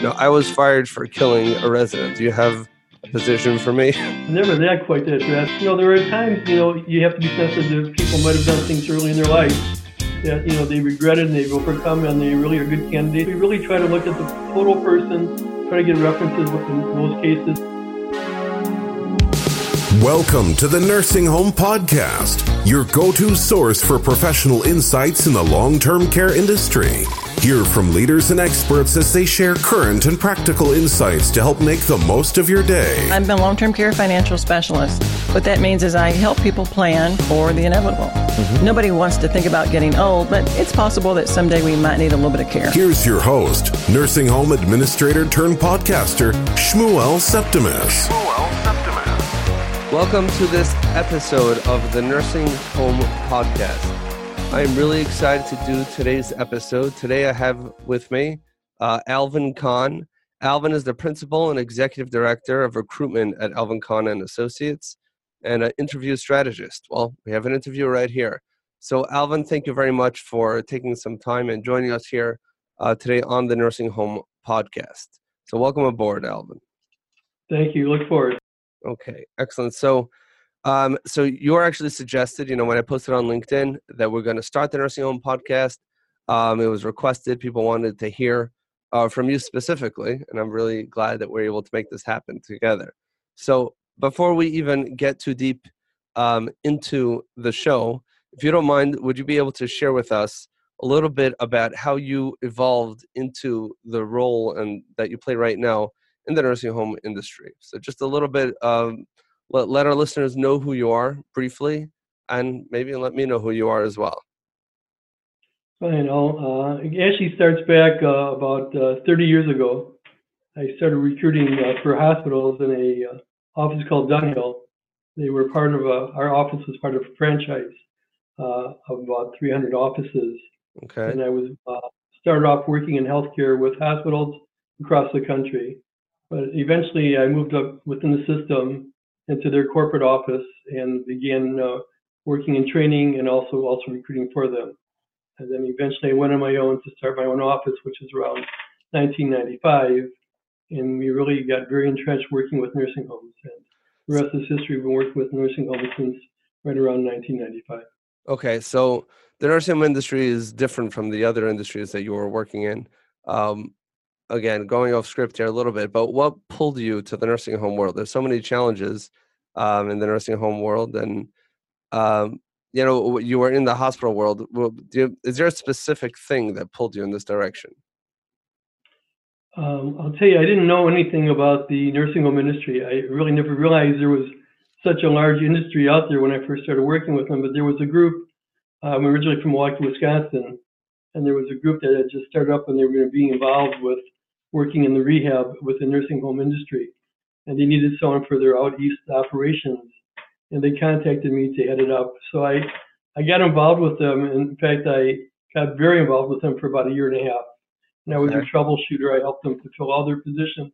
You know, I was fired for killing a resident. Do you have a position for me? Never that quite that drastic. You know, there are times, you know, you have to be sensitive. People might have done things early in their life that, you know, they regretted and they've overcome and they really are good candidates. We really try to look at the total person, try to get references in most cases. Welcome to the Nursing Home Podcast, your go to source for professional insights in the long term care industry. Hear from leaders and experts as they share current and practical insights to help make the most of your day. I'm a long term care financial specialist. What that means is I help people plan for the inevitable. Mm-hmm. Nobody wants to think about getting old, but it's possible that someday we might need a little bit of care. Here's your host, nursing home administrator turned podcaster, Shmuel Septimus. Shmuel Septimus. Welcome to this episode of the Nursing Home Podcast. I am really excited to do today's episode. Today I have with me uh, Alvin Kahn. Alvin is the principal and executive director of recruitment at Alvin Kahn and Associates and an interview strategist. Well, we have an interview right here. So, Alvin, thank you very much for taking some time and joining us here uh, today on the Nursing Home Podcast. So, welcome aboard, Alvin. Thank you. Look forward. Okay, excellent. So, um, so you are actually suggested, you know, when I posted on LinkedIn that we're going to start the nursing home podcast. Um, it was requested; people wanted to hear uh, from you specifically, and I'm really glad that we're able to make this happen together. So before we even get too deep um, into the show, if you don't mind, would you be able to share with us a little bit about how you evolved into the role and that you play right now in the nursing home industry? So just a little bit. Um, let, let our listeners know who you are briefly and maybe let me know who you are as well. Fine. I'll, uh, it actually starts back uh, about uh, 30 years ago. I started recruiting uh, for hospitals in a uh, office called Dunhill. They were part of a, our office was part of a franchise uh, of about 300 offices. Okay. And I was started off working in healthcare with hospitals across the country. But eventually I moved up within the system into their corporate office and began uh, working in training and also also recruiting for them. And then eventually I went on my own to start my own office, which is around 1995. And we really got very entrenched working with nursing homes. And the rest is history. We've been working with nursing homes since right around 1995. Okay, so the nursing home industry is different from the other industries that you were working in. Um, again, going off script here a little bit, but what pulled you to the nursing home world? There's so many challenges um, in the nursing home world, and um, you know, you were in the hospital world. You, is there a specific thing that pulled you in this direction? Um, I'll tell you, I didn't know anything about the nursing home industry. I really never realized there was such a large industry out there when I first started working with them. But there was a group. I'm originally from Milwaukee, Wisconsin, and there was a group that had just started up, and they were going to be involved with working in the rehab with the nursing home industry, and they needed someone for their out east operations, and they contacted me to head it up. So I I got involved with them. In fact, I got very involved with them for about a year and a half. And I was a troubleshooter. I helped them to fill all their positions,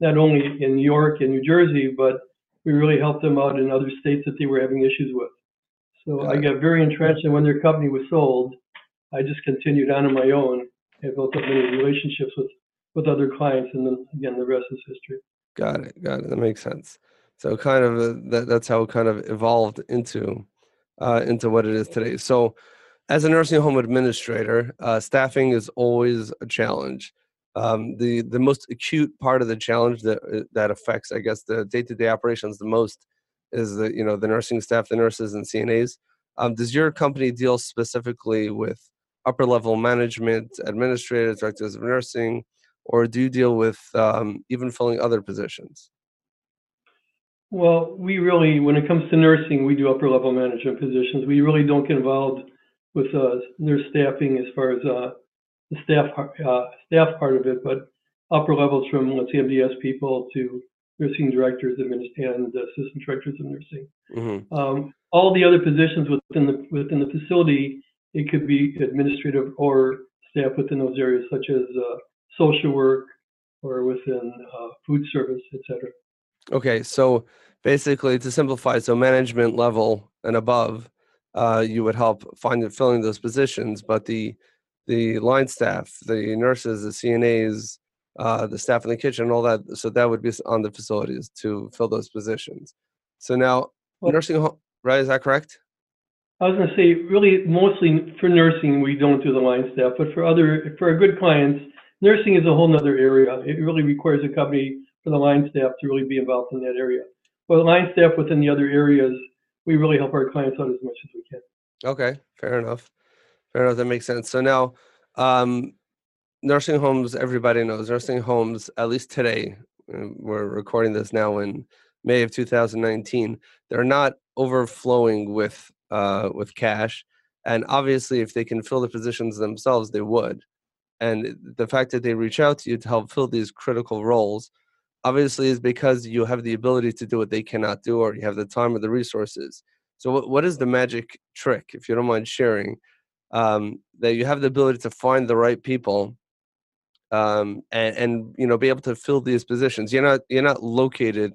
not only in New York and New Jersey, but we really helped them out in other states that they were having issues with. So okay. I got very entrenched, and when their company was sold, I just continued on on my own and built up many relationships with with other clients, and then again, the rest is history. Got it. Got it. That makes sense. So kind of uh, that, that's how it kind of evolved into uh, into what it is today. So as a nursing home administrator, uh, staffing is always a challenge. Um, the the most acute part of the challenge that uh, that affects, I guess, the day to day operations the most is the you know the nursing staff, the nurses and CNAs. Um, does your company deal specifically with upper level management, administrators, directors of nursing, or do you deal with um, even filling other positions? Well, we really, when it comes to nursing, we do upper level management positions. We really don't get involved with uh, nurse staffing as far as uh, the staff uh, staff part of it, but upper levels from let's say MDS people to nursing directors and assistant directors of nursing. Mm-hmm. Um, all the other positions within the within the facility, it could be administrative or staff within those areas, such as uh, social work or within uh, food service, etc. Okay, so basically, to simplify, so management level and above, uh, you would help find filling those positions, but the the line staff, the nurses, the CNAs, uh, the staff in the kitchen, all that. So that would be on the facilities to fill those positions. So now, Well- nursing home, right? Is that correct? I was going to say, really, mostly for nursing, we don't do the line staff, but for other, for our good clients, nursing is a whole nother area. It really requires a company for the line staff to really be involved in that area. But line staff within the other areas, we really help our clients out as much as we can. Okay, fair enough. Fair enough. That makes sense. So now, um, nursing homes, everybody knows nursing homes, at least today, uh, we're recording this now in May of 2019, they're not overflowing with uh, with cash. And obviously, if they can fill the positions themselves, they would. And the fact that they reach out to you to help fill these critical roles, obviously, is because you have the ability to do what they cannot do, or you have the time or the resources. So, what, what is the magic trick, if you don't mind sharing, um, that you have the ability to find the right people um, and, and you know be able to fill these positions? You're not you're not located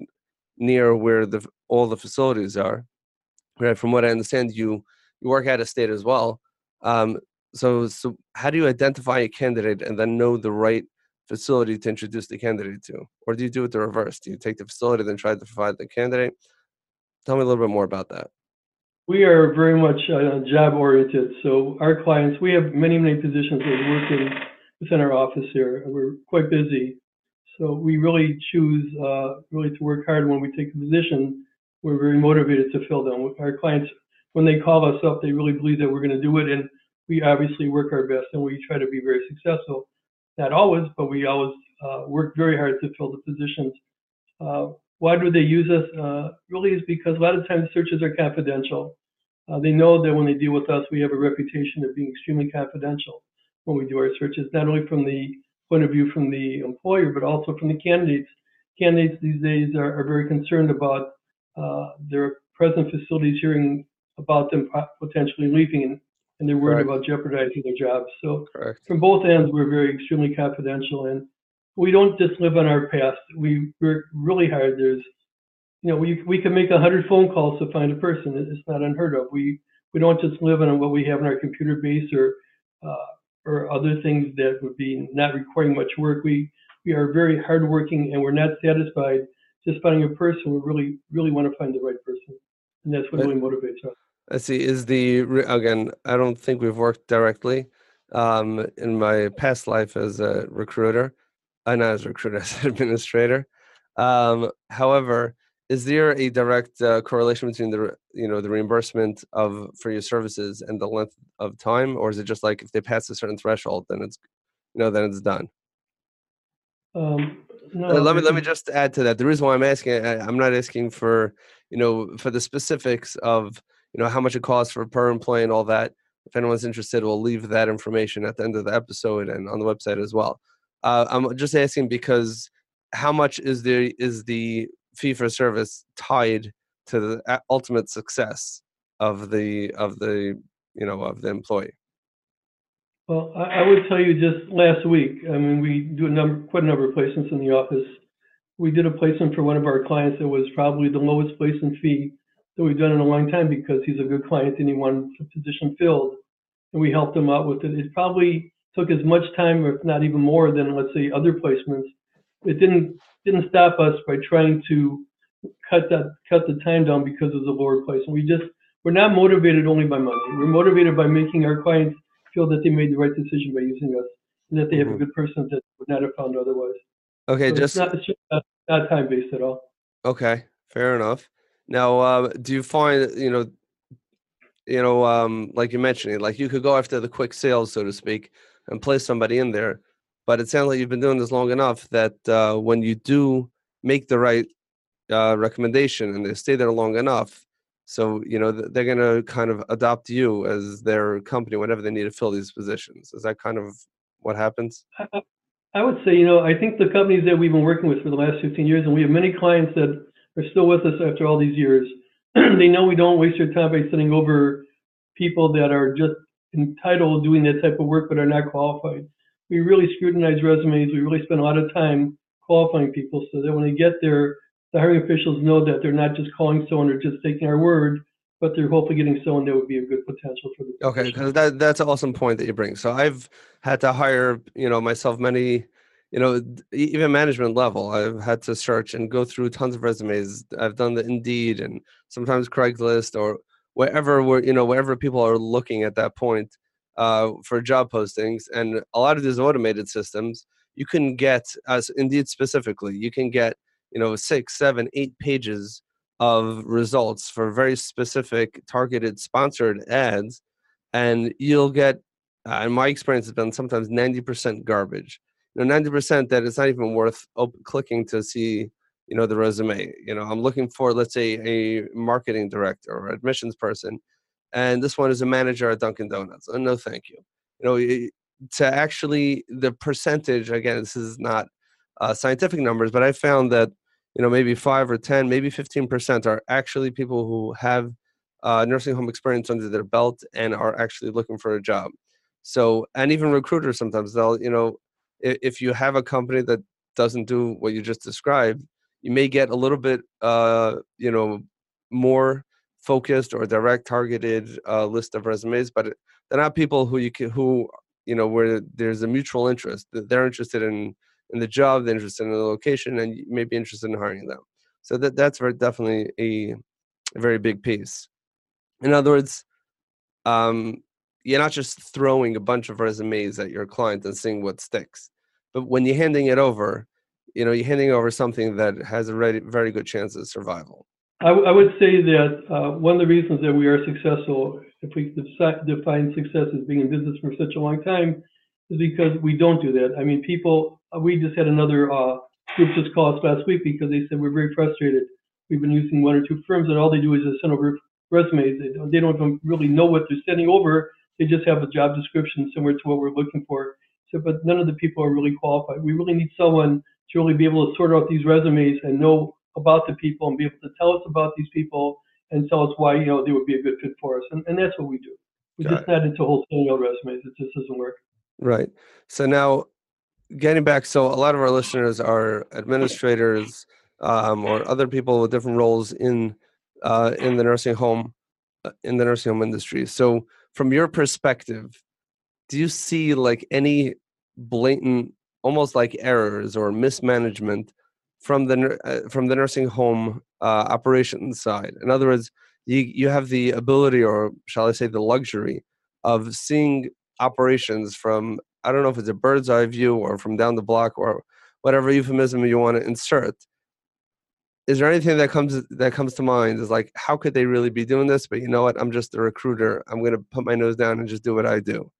near where the all the facilities are, right? From what I understand, you you work out of state as well. Um, so, so how do you identify a candidate and then know the right facility to introduce the candidate to, or do you do it the reverse? Do you take the facility then try to provide the candidate? Tell me a little bit more about that. We are very much uh, job oriented. So our clients, we have many, many positions that are working within our office here. and We're quite busy. So we really choose uh, really to work hard when we take a position. We're very motivated to fill them. Our clients, when they call us up, they really believe that we're going to do it, and we obviously work our best and we try to be very successful. Not always, but we always uh, work very hard to fill the positions. Uh, why do they use us? Uh, really is because a lot of times searches are confidential. Uh, they know that when they deal with us, we have a reputation of being extremely confidential when we do our searches, not only from the point of view from the employer, but also from the candidates. Candidates these days are, are very concerned about uh, their present facilities hearing about them potentially leaving, and, and they're worried Correct. about jeopardizing their jobs. So Correct. from both ends, we're very extremely confidential, and we don't just live on our past. We work really hard. There's, you know, we we can make a hundred phone calls to find a person. It's not unheard of. We we don't just live on what we have in our computer base or uh, or other things that would be not requiring much work. We we are very hardworking, and we're not satisfied just finding a person. We really really want to find the right person, and that's what really motivates us. Let's see. Is the again? I don't think we've worked directly um, in my past life as a recruiter. Uh, not as a recruiter, as an administrator. Um, however, is there a direct uh, correlation between the you know the reimbursement of for your services and the length of time, or is it just like if they pass a certain threshold, then it's you know then it's done? Um, no, Uh, let me let me just add to that. The reason why I'm asking, I, I'm not asking for you know for the specifics of you know how much it costs for per employee and all that. If anyone's interested, we'll leave that information at the end of the episode and on the website as well. Uh, I'm just asking because how much is the is the fee for service tied to the ultimate success of the of the you know of the employee? Well, I, I would tell you just last week, I mean, we do a number, quite a number of placements in the office. We did a placement for one of our clients that was probably the lowest placement fee that we've done in a long time because he's a good client and he wanted the position filled. And we helped him out with it. It probably took as much time, if not even more, than let's say other placements. It didn't didn't stop us by trying to cut that cut the time down because of the lower placement. We just we're not motivated only by money. We're motivated by making our clients feel that they made the right decision by using us and that they have a Mhm. good person that would not have found otherwise. Okay, So just it's not, it's just not, not time based at all. Okay, fair enough. Now, uh, do you find you know, you know, um, like you mentioned, like you could go after the quick sales, so to speak, and place somebody in there, but it sounds like you've been doing this long enough that uh, when you do make the right uh, recommendation and they stay there long enough, so you know they're gonna kind of adopt you as their company whenever they need to fill these positions. Is that kind of what happens? I would say, you know, I think the companies that we've been working with for the last 15 years, and we have many clients that are still with us after all these years, they know we don't waste their time by sending over people that are just entitled doing that type of work but are not qualified. We really scrutinize resumes. We really spend a lot of time qualifying people so that when they get there, the hiring officials know that they're not just calling someone or just taking our word, but they're hopefully getting someone that would be a good potential for the Okay, because that that's an awesome point that you bring. So I've had to hire, you know, myself many, you know, even management level, I've had to search and go through tons of resumes. I've done the Indeed and sometimes Craigslist or wherever we're, you know, wherever people are looking at that point uh, for job postings. And a lot of these automated systems, you can get, as Indeed specifically, you can get, you know, six, seven, eight pages of results for very specific targeted sponsored ads. And you'll get, uh, in my experience, has been sometimes 90% garbage you know, 90% that it's not even worth op- clicking to see, you know, the resume. You know, I'm looking for, let's say, a marketing director or admissions person, and this one is a manager at Dunkin' Donuts. Oh, no, thank you. You know, to actually the percentage again, this is not uh, scientific numbers, but I found that you know maybe five or ten, maybe 15 percent are actually people who have uh, nursing home experience under their belt and are actually looking for a job. So, and even recruiters sometimes they'll, you know, if you have a company that doesn't do what you just described, you may get a little bit, uh, you know, more focused or direct targeted uh, list of resumes, but they're not people who you can, who you know where there's a mutual interest. They're interested in in the job, they're interested in the location, and you may be interested in hiring them. So that that's very definitely a, a very big piece. In other words, um, you're not just throwing a bunch of resumes at your client and seeing what sticks but when you're handing it over you know you're handing over something that has a very, very good chance of survival. I, w- I would say that uh, one of the reasons that we are successful if we define success as being in business for such a long time is because we don't do that. I mean people uh, we just had another uh, group just call us last week because they said we're very frustrated. We've been using one or two firms and all they do is just send over resumes. They don't, they don't really know what they're sending over. They just have a job description similar to what we're looking for so, but none of the people are really qualified. We really need someone to really be able to sort out these resumes and know about the people and be able to tell us about these people and tell us why you know they would be a good fit for us. And, and that's what we do. We're Got just it. not into out resumes. It just doesn't work. Right. So now, getting back, so a lot of our listeners are administrators um, or other people with different roles in uh, in the nursing home uh, in the nursing home industry. So, from your perspective, do you see like any blatant almost like errors or mismanagement from the uh, from the nursing home uh, operations side. In other words you you have the ability or shall i say the luxury of seeing operations from i don't know if it's a bird's eye view or from down the block or whatever euphemism you want to insert. Is there anything that comes that comes to mind? Is like how could they really be doing this? But you know what? I'm just a recruiter. I'm going to put my nose down and just do what i do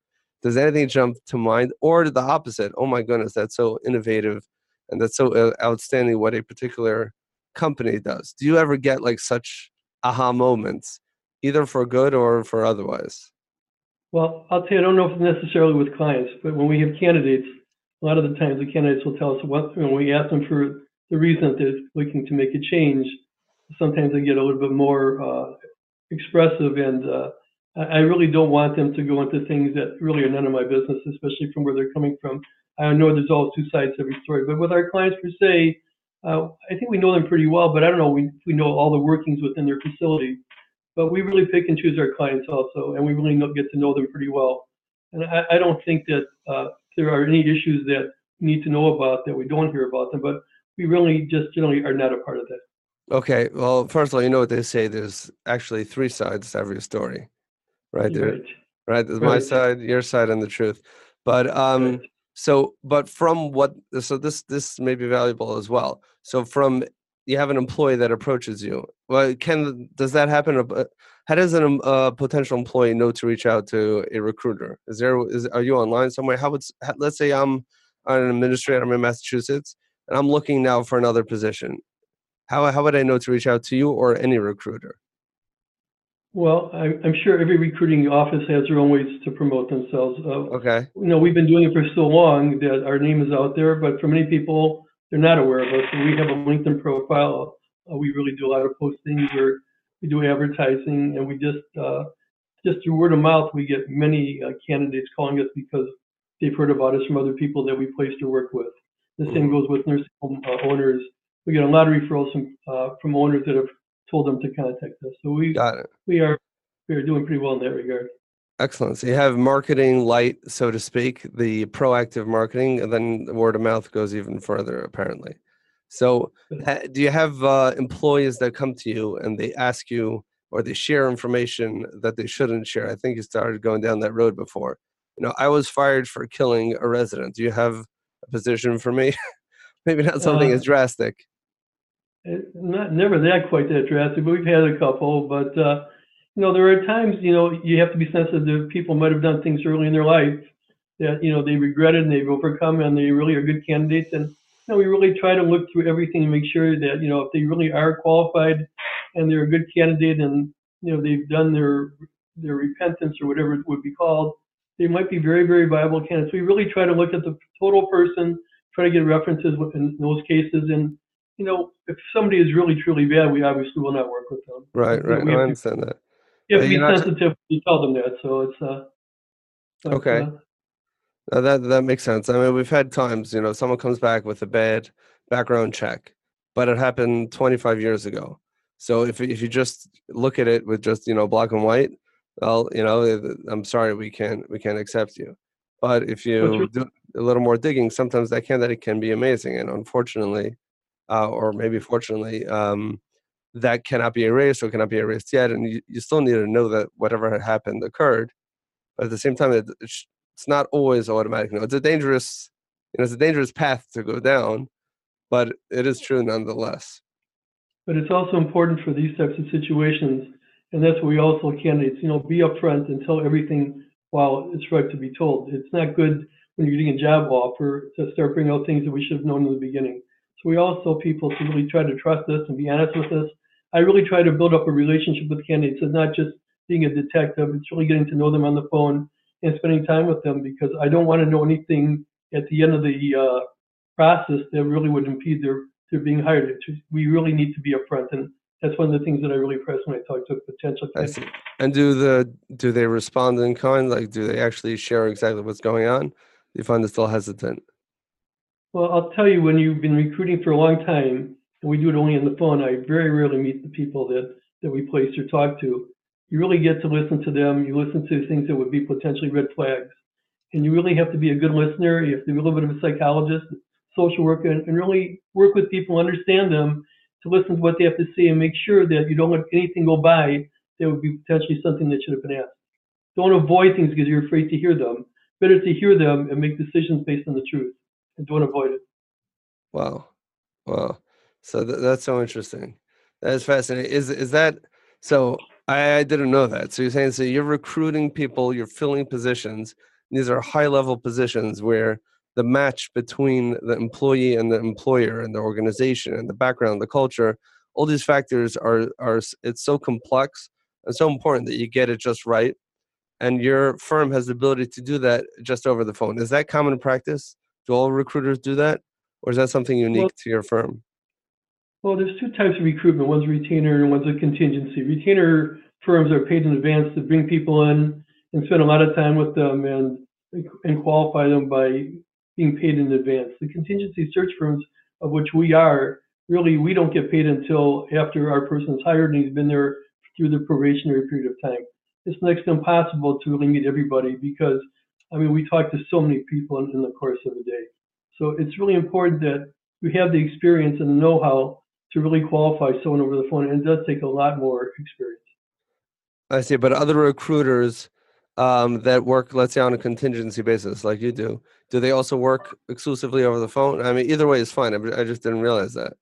does anything jump to mind? Or the opposite oh my goodness that's so innovative and that's so uh, outstanding what a particular company does. Do you ever get like such aha moments either for good or for otherwise? Well i'll tell you i don't know if it's necessarily with clients but when we have candidates a lot of the times the candidates will tell us what when we ask them for the reason that they're looking to make a change. Sometimes they get a little bit more uh, expressive and uh, I really don't want them to go into things that really are none of my business, especially from where they're coming from. I know there's always two sides to every story, but with our clients per se, uh, I think we know them pretty well, but I don't know we, we know all the workings within their facility. But we really pick and choose our clients also, and we really know, get to know them pretty well. And I, I don't think that uh, there are any issues that we need to know about that we don't hear about them, but we really just generally are not a part of that. Okay, well, first of all, you know what they say. There's actually three sides to every story right there right, right? Right. my side your side and the truth. But um right. so but from what so this this may be valuable as well. So from you have an employee that approaches you. Well can does that happen uh, how does a uh, potential employee know to reach out to a recruiter? Is there is are you online somewhere? How would let's say i'm an administrator i'm in massachusetts and i'm looking now for another position. How, how would i know to reach out to you or any recruiter well, I, I'm sure every recruiting office has their own ways to promote themselves. Uh, Okay. you know, we've been doing it for so long that our name is out there, but for many people, they're not aware of us. we have a LinkedIn profile. Uh, we really do a lot of postings or we do advertising, and we just uh, just through word of mouth, we get many uh, candidates calling us because they've heard about us from other people that we placed to work with. The same mm-hmm. goes with nursing home uh, owners. We get a lot of referrals from uh, from owners that have told them to contact us. So we Got it. we are we are doing pretty well in that regard. Excellent. So you have marketing light, so to speak, the proactive marketing, and then the word of mouth goes even further, apparently. So, do you have uh, employees that come to you and they ask you or they share information that they shouldn't share? I think you started going down that road before. You know, I was fired for killing a resident. Do you have a position for me? Maybe not something uh, as drastic. Not never that quite that drastic, but we've had a couple. But uh, you know, there are times, you know, you have to be sensitive. People might have done things early in their life that, you know, they regretted and they've overcome and they really are good candidates. And, you know, we really try to look through everything and make sure that, you know, if they really are qualified and they're a good candidate and, you know, they've done their, their repentance or whatever it would be called, they might be very, very viable candidates. We really try to look at the total person, try to get references in those cases. And, you know, if somebody is really, truly bad, we obviously will not work with them. Right, right. No, I understand that you have to be sensitive to you tell them that. So it's uh. Okay. Uh, that that makes sense. I mean, we've had times, you know, someone comes back with a bad background check, but it happened 25 years ago. So if if you just look at it with just you know black and white, well, you know, I'm sorry, we can't we can't accept you. But if you do a little more digging, sometimes that candidate can be amazing. And unfortunately, uh, or maybe fortunately, um, that cannot be erased or cannot be erased yet. And you, you still need to know that whatever had happened occurred. But at the same time, it, it's not always automatic. No, it's a dangerous, you know, it's a dangerous path to go down, but it is true nonetheless. But it's also important for these types of situations, and that's what we also candidates, you know, be upfront and tell everything while it's right to be told. It's not good when you're getting a job offer to start bringing out things that we should have known in the beginning. We also people to really try to trust us and be honest with us I really try to build up a relationship with candidates. It's not just being a detective. It's really getting to know them on the phone and spending time with them because I don't want to know anything at the end of the uh, process that really would impede their their being hired. we really need to be upfront, and that's one of the things that I really press when I talk to potential candidates. And do the do they respond in kind? Like, do they actually share exactly what's going on? Do you find they're still hesitant? Well, I'll tell you, when you've been recruiting for a long time, and we do it only on the phone. I very rarely meet the people that, that we place or talk to. You really get to listen to them. You listen to things that would be potentially red flags. And you really have to be a good listener. You have to be a little bit of a psychologist, social worker, and, and really work with people, understand them, to listen to what they have to say and make sure that you don't let anything go by that would be potentially something that should have been asked. Don't avoid things because you're afraid to hear them. Better to hear them and make decisions based on the truth and don't avoid it. Wow. Wow. So th- that's so interesting. That is fascinating. Is is that so? I, I didn't know that. So you're saying so you're recruiting people, you're filling positions. These are high level positions where the match between the employee and the employer and the organization and the background, the culture, all these factors are are it's so complex and so important that you get it just right. And your firm has the ability to do that just over the phone. Is that common practice? Do all recruiters do that? Or is that something unique well, to your firm? Well, there's two types of recruitment. One's a retainer and one's a contingency. Retainer firms are paid in advance to bring people in and spend a lot of time with them and and qualify them by being paid in advance. The contingency search firms, of which we are, really we don't get paid until after our person is hired and he's been there through the probationary period of time. It's next to impossible to really meet everybody because I mean we talk to so many people in, in the course of a day. So it's really important that you have the experience and the know-how to really qualify someone over the phone. And it does take a lot more experience. I see, but other recruiters um, that work, let's say, on a contingency basis, like you do, do they also work exclusively over the phone? I mean, either way is fine. I just didn't realize that.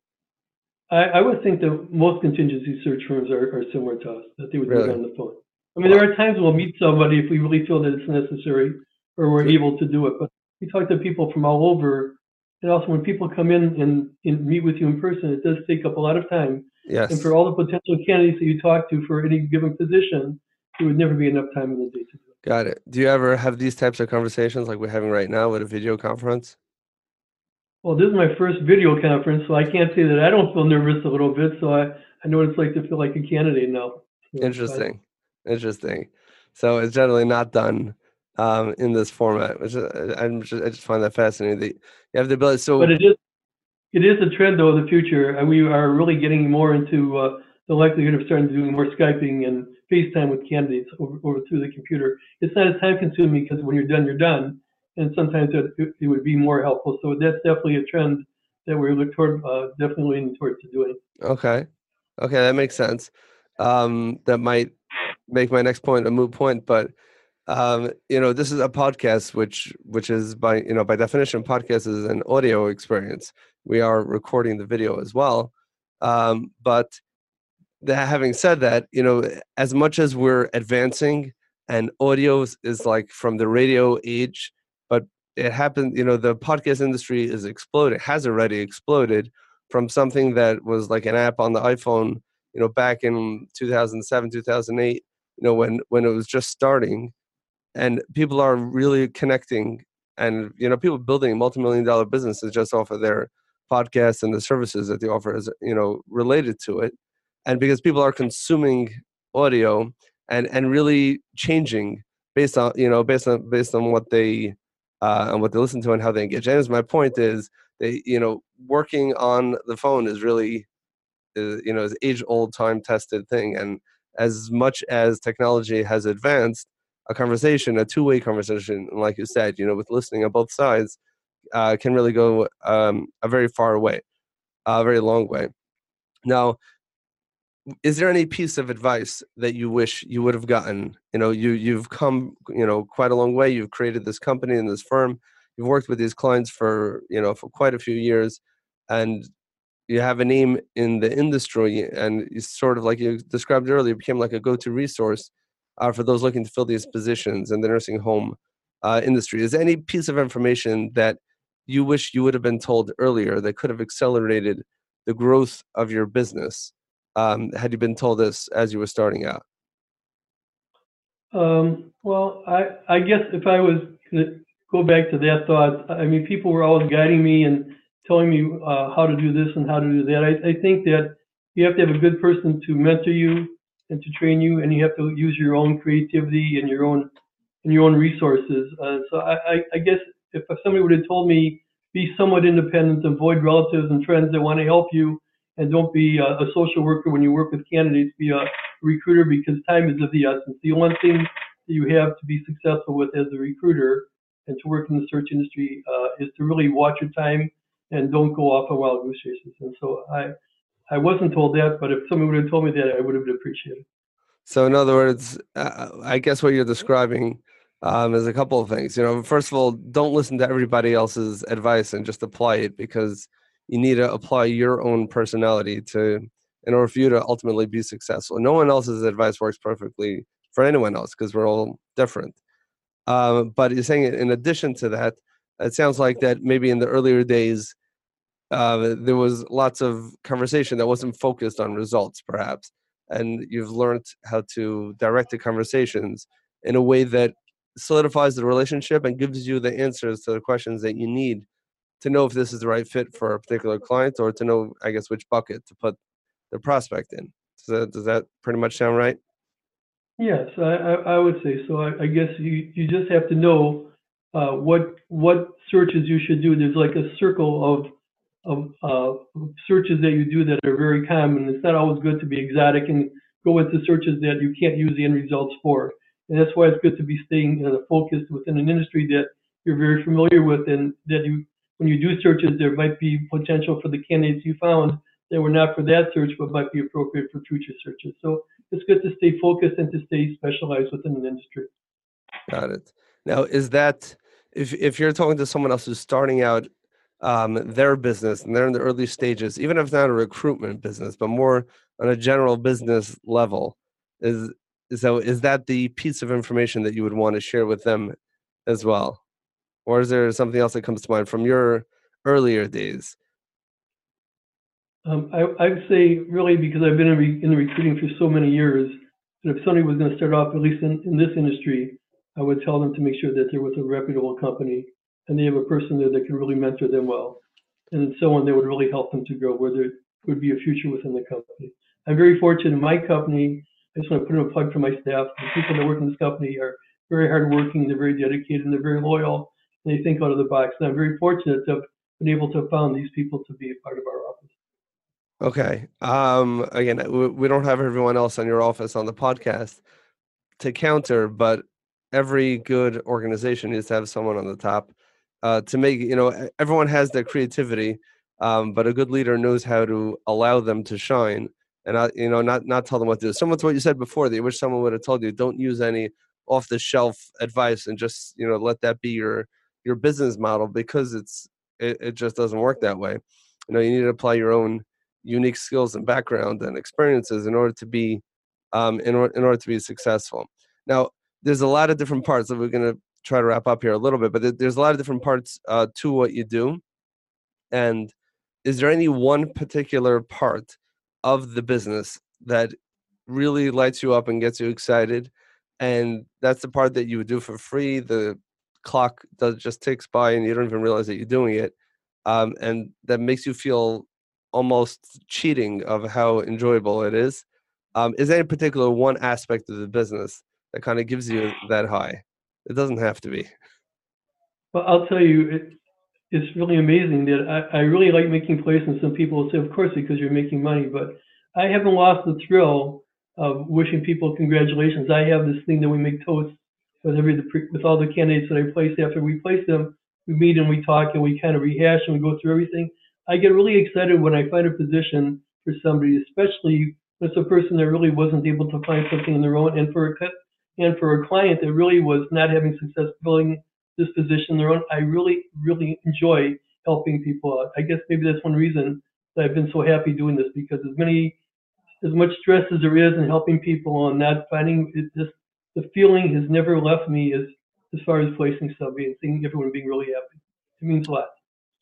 I, I would think that most contingency search firms are, are similar to us, that they would really? do it on the phone. I mean, there are times we'll meet somebody if we really feel that it's necessary or we're able to do it. But we talk to people from all over and also when people come in and, and, meet with you in person, it does take up a lot of time. Yes. And for all the potential candidates that you talk to for any given position, there would never be enough time in the day to do it. Got it. Do you ever have these types of conversations like we're having right now with a video conference? Well, this is my first video conference, so I can't say that I don't feel nervous a little bit. So I, I know what it's like to feel like a candidate now. So Interesting. Interesting. So it's generally not done um, in this format, which uh, I'm just, I just find that fascinating. That you have the ability. So, but it is it is a trend though of the future, and we are really getting more into uh, the likelihood of starting doing more skyping and FaceTime with candidates over, over through the computer. It's not as time consuming because when you're done, you're done. And sometimes it, it would be more helpful. So that's definitely a trend that we're look toward, uh, definitely leaning towards doing. Okay. Okay, that makes sense. Um, that might make my next point a moot point, but um, you know, this is a podcast, which which is by you know by definition, podcast is an audio experience. We are recording the video as well, um, but that having said that, you know, as much as we're advancing and audio is, like from the radio age, but it happened, you know, the podcast industry is exploded, has already exploded from something that was like an app on the iPhone, you know, back in 2007, 2008, you know, when when it was just starting and people are really connecting and you know people building multi-million dollar businesses just off of their podcasts and the services that they offer as you know related to it. And because people are consuming audio and and really changing based on you know based on based on what they uh, on what they listen to and how they engage. And as my point is they you know working on the phone is really is, you know is age old time tested thing. And as much as technology has advanced a conversation, a two way conversation, and like you said, you know, with listening on both sides, uh, can really go um, a very far way, a very long way. Now, is there any piece of advice that you wish you would have gotten? You know, you you've come, you know, quite a long way. You've created this company and this firm. You've worked with these clients for you know for quite a few years, and you have a name in the industry, and you sort of like you described earlier, became like a go-to resource uh, for those looking to fill these positions in the nursing home uh, industry. Is any piece of information that you wish you would have been told earlier that could have accelerated the growth of your business um, had you been told this as you were starting out? Um, well, I, I guess if I was to go back to that thought, I mean, people were always guiding me and telling me uh, how to do this and how to do that. I, I think that you have to have a good person to mentor you and to train you, and you have to use your own creativity and your own and your own resources. Uh, so I, I, I guess if somebody would have told me be somewhat independent, avoid relatives and friends that want to help you, and don't be a, a social worker when you work with candidates. Be a recruiter because time is of the essence. The one thing that you have to be successful with as a recruiter and to work in the search industry uh, is to really watch your time and don't go off on wild goose chases. And so I, I wasn't told that, but if somebody would have told me that, I would have appreciated. So, in other words, uh, I guess what you're describing um, is a couple of things. You know, first of all, don't listen to everybody else's advice and just apply it because you need to apply your own personality to, in order for you to ultimately be successful. No one else's advice works perfectly for anyone else because we're all different. Uh, but you're saying in addition to that, it sounds like that maybe in the earlier days uh, there was lots of conversation that wasn't focused on results, perhaps. And you've learned how to direct the conversations in a way that solidifies the relationship and gives you the answers to the questions that you need to know if this is the right fit for a particular client or to know, I guess, which bucket to put the prospect in. Does that, does that pretty much sound right? Yes, I, I, would say so. I, I, guess you, you just have to know uh, what what searches you should do. There's like a circle of of uh, searches that you do that are very common. It's not always good to be exotic and go into searches that you can't use the end results for. And that's why it's good to be staying uh, focused within an industry that you're very familiar with and that you, when you do searches, there might be potential for the candidates you found that were not for that search, but might be appropriate for future searches. So it's good to stay focused and to stay specialized within an industry. Got it. Now, is that if if you're talking to someone else who's starting out um, their business and they're in the early stages, even if it's not a recruitment business, but more on a general business level, is so is that the piece of information that you would want to share with them as well, or is there something else that comes to mind from your earlier days? Um, I, I'd say really because I've been in, re- in recruiting for so many years, that if somebody was going to start off, at least in, in this industry, I would tell them to make sure that they're with a reputable company and they have a person there that can really mentor them well, and someone that would really help them to grow, where there would be a future within the company. I'm very fortunate in my company. I just want to put in a plug for my staff. The people that work in this company are very hardworking, they're very dedicated, and they're very loyal, and they think out of the box. And I'm very fortunate to have been able to found these people to be a part of our office. Okay. Um, again, we, don't have everyone else on your office on the podcast to counter, but every good organization needs to have someone on the top uh, to make you know everyone has their creativity, um, but a good leader knows how to allow them to shine and not you know not not tell them what to do. Similar to what you said before. That you wish someone would have told you. Don't use any off the shelf advice and just you know let that be your your business model because it's it, it just doesn't work that way. You know you need to apply your own unique skills and background and experiences in order to be um, in, or, in order to be successful. Now, there's a lot of different parts that we're going to try to wrap up here a little bit, but there's a lot of different parts uh, to what you do. And is there any one particular part of the business that really lights you up and gets you excited? And that's the part that you would do for free. The clock does just ticks by and you don't even realize that you're doing it. Um, and that makes you feel almost cheating of how enjoyable it is. Um, is there any particular one aspect of the business that kind of gives you that high? It doesn't have to be. Well, I'll tell you, it, it's really amazing that I, I really like making plays, and some people will say, of course, because you're making money, but I haven't lost the thrill of wishing people congratulations. I have this thing that we make toasts with every with all the candidates that I place. After we place them, we meet and we talk and we kind of rehash and we go through everything. I get really excited when I find a position for somebody, especially when it's a person that really wasn't able to find something on their own, and for a and for a client that really was not having success filling this position their own. I really, really enjoy helping people out. I guess maybe that's one reason that I've been so happy doing this because as many, as much stress as there is in helping people and not finding it, just the feeling has never left me as as far as placing somebody and seeing everyone being really happy. It means a lot.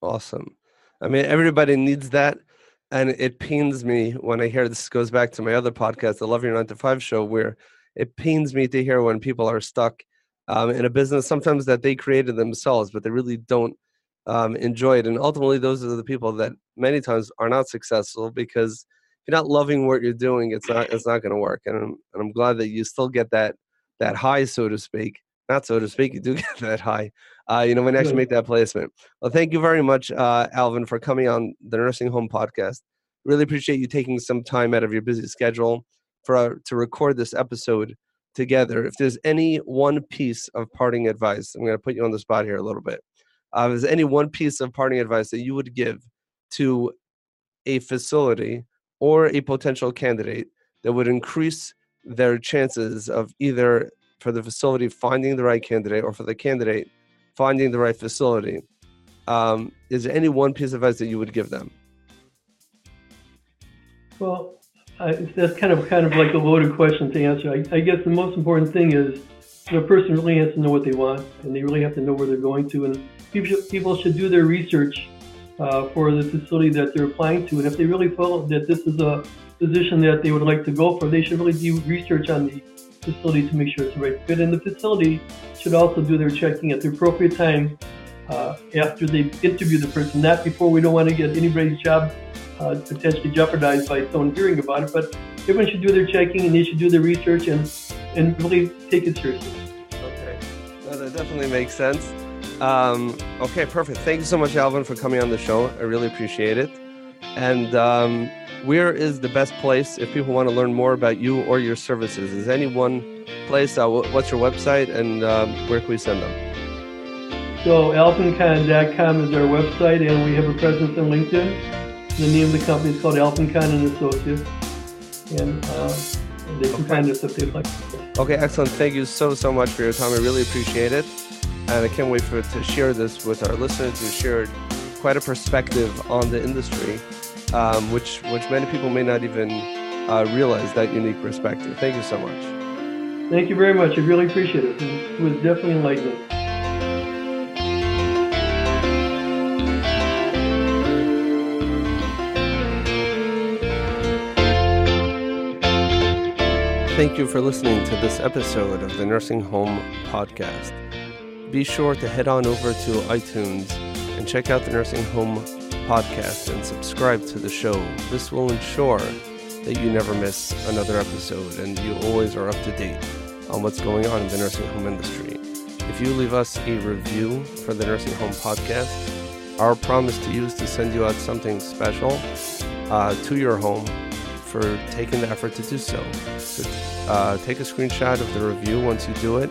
Awesome. I mean, everybody needs that. And it pains me when I hear this goes back to my other podcast, the Love Your Nine to Five show, where it pains me to hear when people are stuck um, in a business sometimes that they created themselves, but they really don't um, enjoy it. And ultimately, those are the people that many times are not successful because if you're not loving what you're doing, it's not it's not going to work. And I'm, and I'm glad that you still get that that high, so to speak. Not so to speak, you do get that high uh, you know, when you actually make that placement. Well, thank you very much, uh, Alvin, for coming on the Nursing Home Podcast. Really appreciate you taking some time out of your busy schedule for uh, to record this episode together. If there's any one piece of parting advice, I'm going to put you on the spot here a little bit. Uh, if there's any one piece of parting advice that you would give to a facility or a potential candidate that would increase their chances of either for the facility finding the right candidate or for the candidate finding the right facility. Um, is there any one piece of advice that you would give them? Well, That's kind of kind of like a loaded question to answer. I, I guess the most important thing is the person really has to know what they want, and they really have to know where they're going to. And people should, people should do their research uh, for the facility that they're applying to. And if they really feel that this is a position that they would like to go for, they should really do research on the facility to make sure it's the right fit. And the facility should also do their checking at the appropriate time uh, after they interview the person, not before. We don't want to get anybody's job uh, potentially jeopardized by someone hearing about it. But everyone should do their checking and they should do their research and, and really take it seriously. Okay, no, that definitely makes sense. Um, okay, perfect. Thank you so much, Alvin, for coming on the show. I really appreciate it. And um, where is the best place if people want to learn more about you or your services? Is any one place? Uh, what's your website and um, where can we send them? So alvinkahn.com is our website, and we have a presence on LinkedIn. The name of the company is called Alvin Kahn and Associates, and uh, they can okay. find us if they'd like. Okay, excellent. Thank you so so much for your time. I really appreciate it, and I can't wait for to share this with our listeners. You shared quite a perspective on the industry um, which which many people may not even uh, realize that unique perspective. Thank you so much. Thank you very much. I really appreciate it. It was definitely enlightening. Thank you for listening to this episode of the Nursing Home Podcast. Be sure to head on over to iTunes and check out the Nursing Home podcast and subscribe to the show. This will ensure that you never miss another episode and you always are up to date on what's going on in the nursing home industry. If you leave us a review for the Nursing Home Podcast, our promise to you is to send you out something special uh, to your home for taking the effort to do so. So uh, take a screenshot of the review once you do it.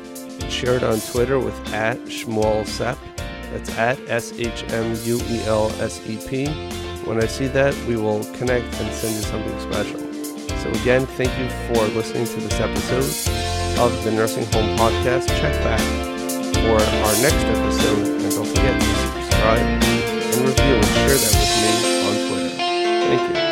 Share it on Twitter with at Shmuel Sepp. That's at S H M U E L S E P. When I see that, we will connect and send you something special. So again, thank you for listening to this episode of the Nursing Home Podcast. Check back for our next episode, and don't forget to subscribe and review and share that with me on Twitter. Thank you.